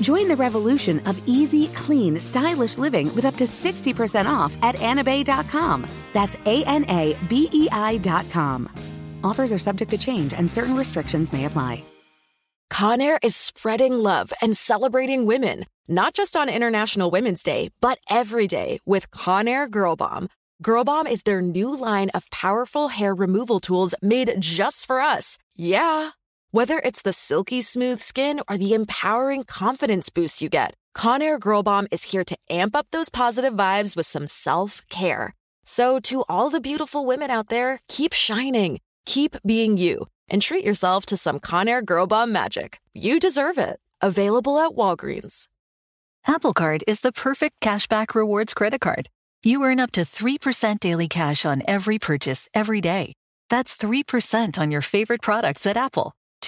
Join the revolution of easy, clean, stylish living with up to 60% off at anabei.com. That's A N A B E I.com. Offers are subject to change and certain restrictions may apply. Conair is spreading love and celebrating women, not just on International Women's Day, but every day with Conair Girl Bomb. Girl Bomb is their new line of powerful hair removal tools made just for us. Yeah. Whether it's the silky smooth skin or the empowering confidence boost you get, Conair Girl Bomb is here to amp up those positive vibes with some self care. So, to all the beautiful women out there, keep shining, keep being you and treat yourself to some Conair Girl Bomb magic. You deserve it. Available at Walgreens. Apple Card is the perfect cashback rewards credit card. You earn up to 3% daily cash on every purchase every day. That's 3% on your favorite products at Apple,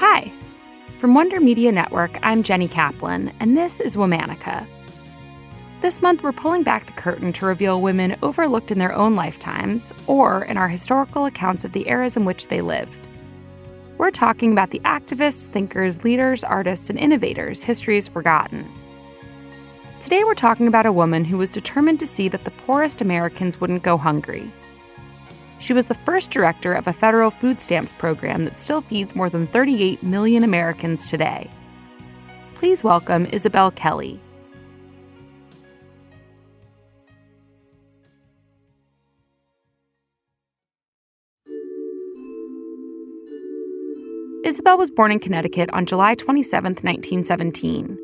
Hi. From Wonder Media Network, I'm Jenny Kaplan, and this is Womanica. This month, we're pulling back the curtain to reveal women overlooked in their own lifetimes or in our historical accounts of the eras in which they lived. We're talking about the activists, thinkers, leaders, artists, and innovators history has forgotten. Today, we're talking about a woman who was determined to see that the poorest Americans wouldn't go hungry she was the first director of a federal food stamps program that still feeds more than 38 million Americans today. Please welcome Isabelle Kelley. Isabelle was born in Connecticut on July 27, 1917.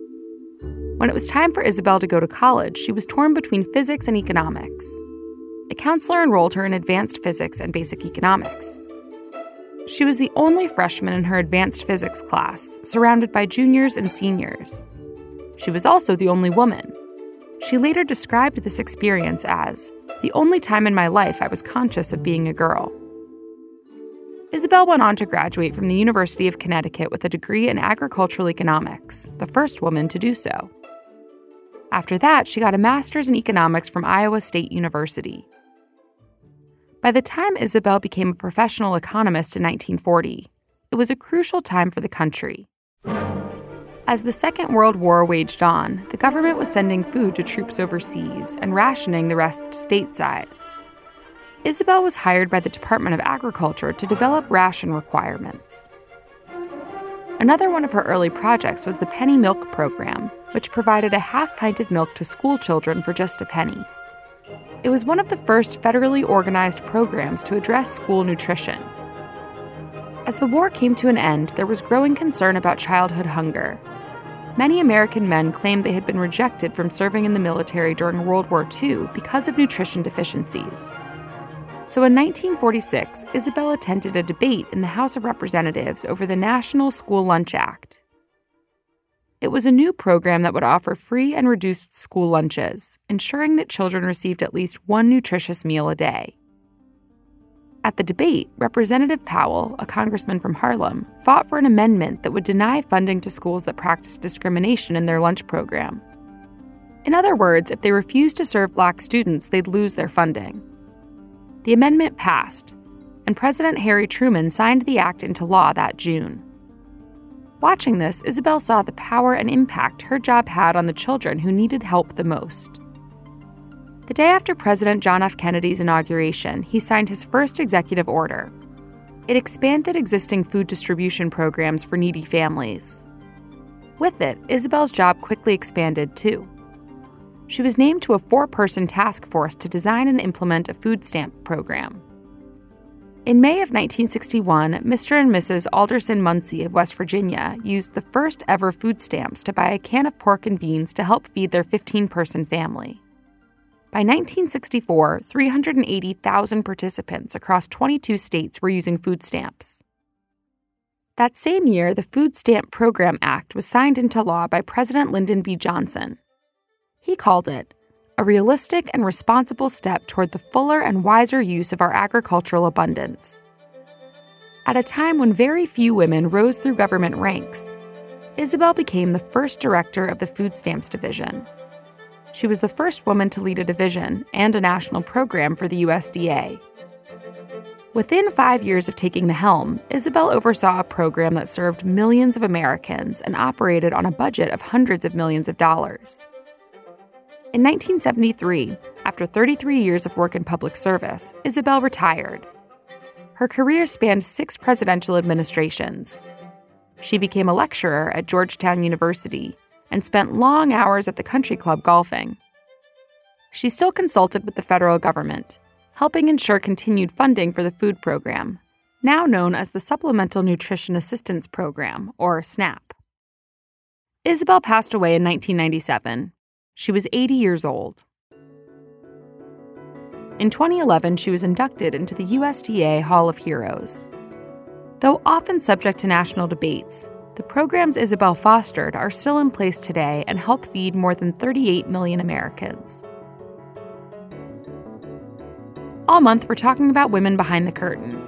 When it was time for Isabelle to go to college, she was torn between physics and economics counselor enrolled her in advanced physics and basic economics. She was the only freshman in her advanced physics class, surrounded by juniors and seniors. She was also the only woman. She later described this experience as the only time in my life I was conscious of being a girl. Isabelle went on to graduate from the University of Connecticut with a degree in agricultural economics, the first woman to do so. After that, she got a master's in economics from Iowa State University. By the time Isabelle became a professional economist in 1940, it was a crucial time for the country. As the Second World War waged on, the government was sending food to troops overseas and rationing the rest stateside. Isabelle was hired by the Department of Agriculture to develop ration requirements. Another one of her early projects was the Penny Milk Program, which provided a half pint of milk to school children for just a penny. It was one of the first federally organized programs to address school nutrition. As the war came to an end, there was growing concern about childhood hunger. Many American men claimed they had been rejected from serving in the military during World War II because of nutrition deficiencies. So in 1946, Isabelle attended a debate in the House of Representatives over the National School Lunch Act. It was a new program that would offer free and reduced school lunches, ensuring that children received at least one nutritious meal a day. At the debate, Representative Powell, a congressman from Harlem, fought for an amendment that would deny funding to schools that practice discrimination in their lunch program. In other words, if they refused to serve black students, they'd lose their funding. The amendment passed, and President Harry Truman signed the act into law that June. Watching this, Isabelle saw the power and impact her job had on the children who needed help the most. The day after President John F. Kennedy's inauguration, he signed his first executive order. It expanded existing food distribution programs for needy families. With it, Isabelle's job quickly expanded too. She was named to a four person task force to design and implement a food stamp program. In May of 1961, Mr. and Mrs. Alderson Muncy of West Virginia used the first ever food stamps to buy a can of pork and beans to help feed their 15 person family. By 1964, 380,000 participants across 22 states were using food stamps. That same year, the Food Stamp Program Act was signed into law by President Lyndon B. Johnson. He called it a realistic and responsible step toward the fuller and wiser use of our agricultural abundance. At a time when very few women rose through government ranks, Isabelle became the first director of the Food Stamps Division she was the first woman to lead a division and a national program for the USDA. Within five years of taking the helm, Isabelle oversaw a program that served millions of Americans and operated on a budget of hundreds of millions of dollars. In 1973, after 33 years of work in public service, Isabelle retired. Her career spanned six presidential administrations. She became a lecturer at Georgetown University and spent long hours at the country club golfing. She still consulted with the federal government, helping ensure continued funding for the food program, now known as the Supplemental Nutrition Assistance Program, or SNAP. Isabelle passed away in 1997. She was 80 years old. In 2011, she was inducted into the USDA Hall of Heroes. Though often subject to national debates, the programs Isabelle fostered are still in place today and help feed more than 38 million Americans. All month, we're talking about women behind the curtain.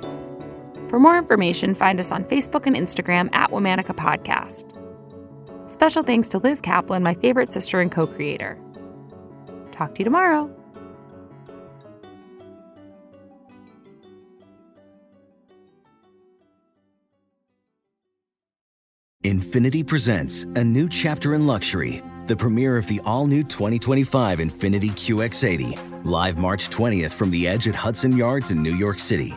For more information, find us on Facebook and Instagram at Womanica Podcast. Special thanks to Liz Kaplan, my favorite sister and co creator. Talk to you tomorrow. Infiniti presents a new chapter in luxury, the premiere of the all new 2025 Infiniti QX80, live March 20th from the edge at Hudson Yards in New York City,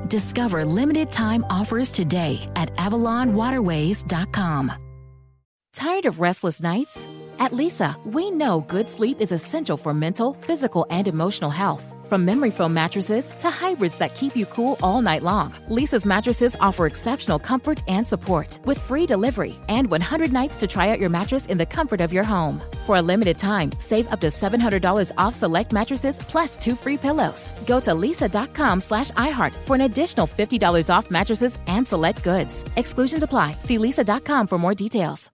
Discover limited time offers today at AvalonWaterways.com. Tired of restless nights? At Leesa, we know good sleep is essential for mental, physical, and emotional health. From memory foam mattresses to hybrids that keep you cool all night long, Leesa's mattresses offer exceptional comfort and support with free delivery and 100 nights to try out your mattress in the comfort of your home. For a limited time, save up to $700 off select mattresses plus two free pillows. Go to leesa.com slash iHeart for an additional $50 off mattresses and select goods. Exclusions apply. See leesa.com for more details.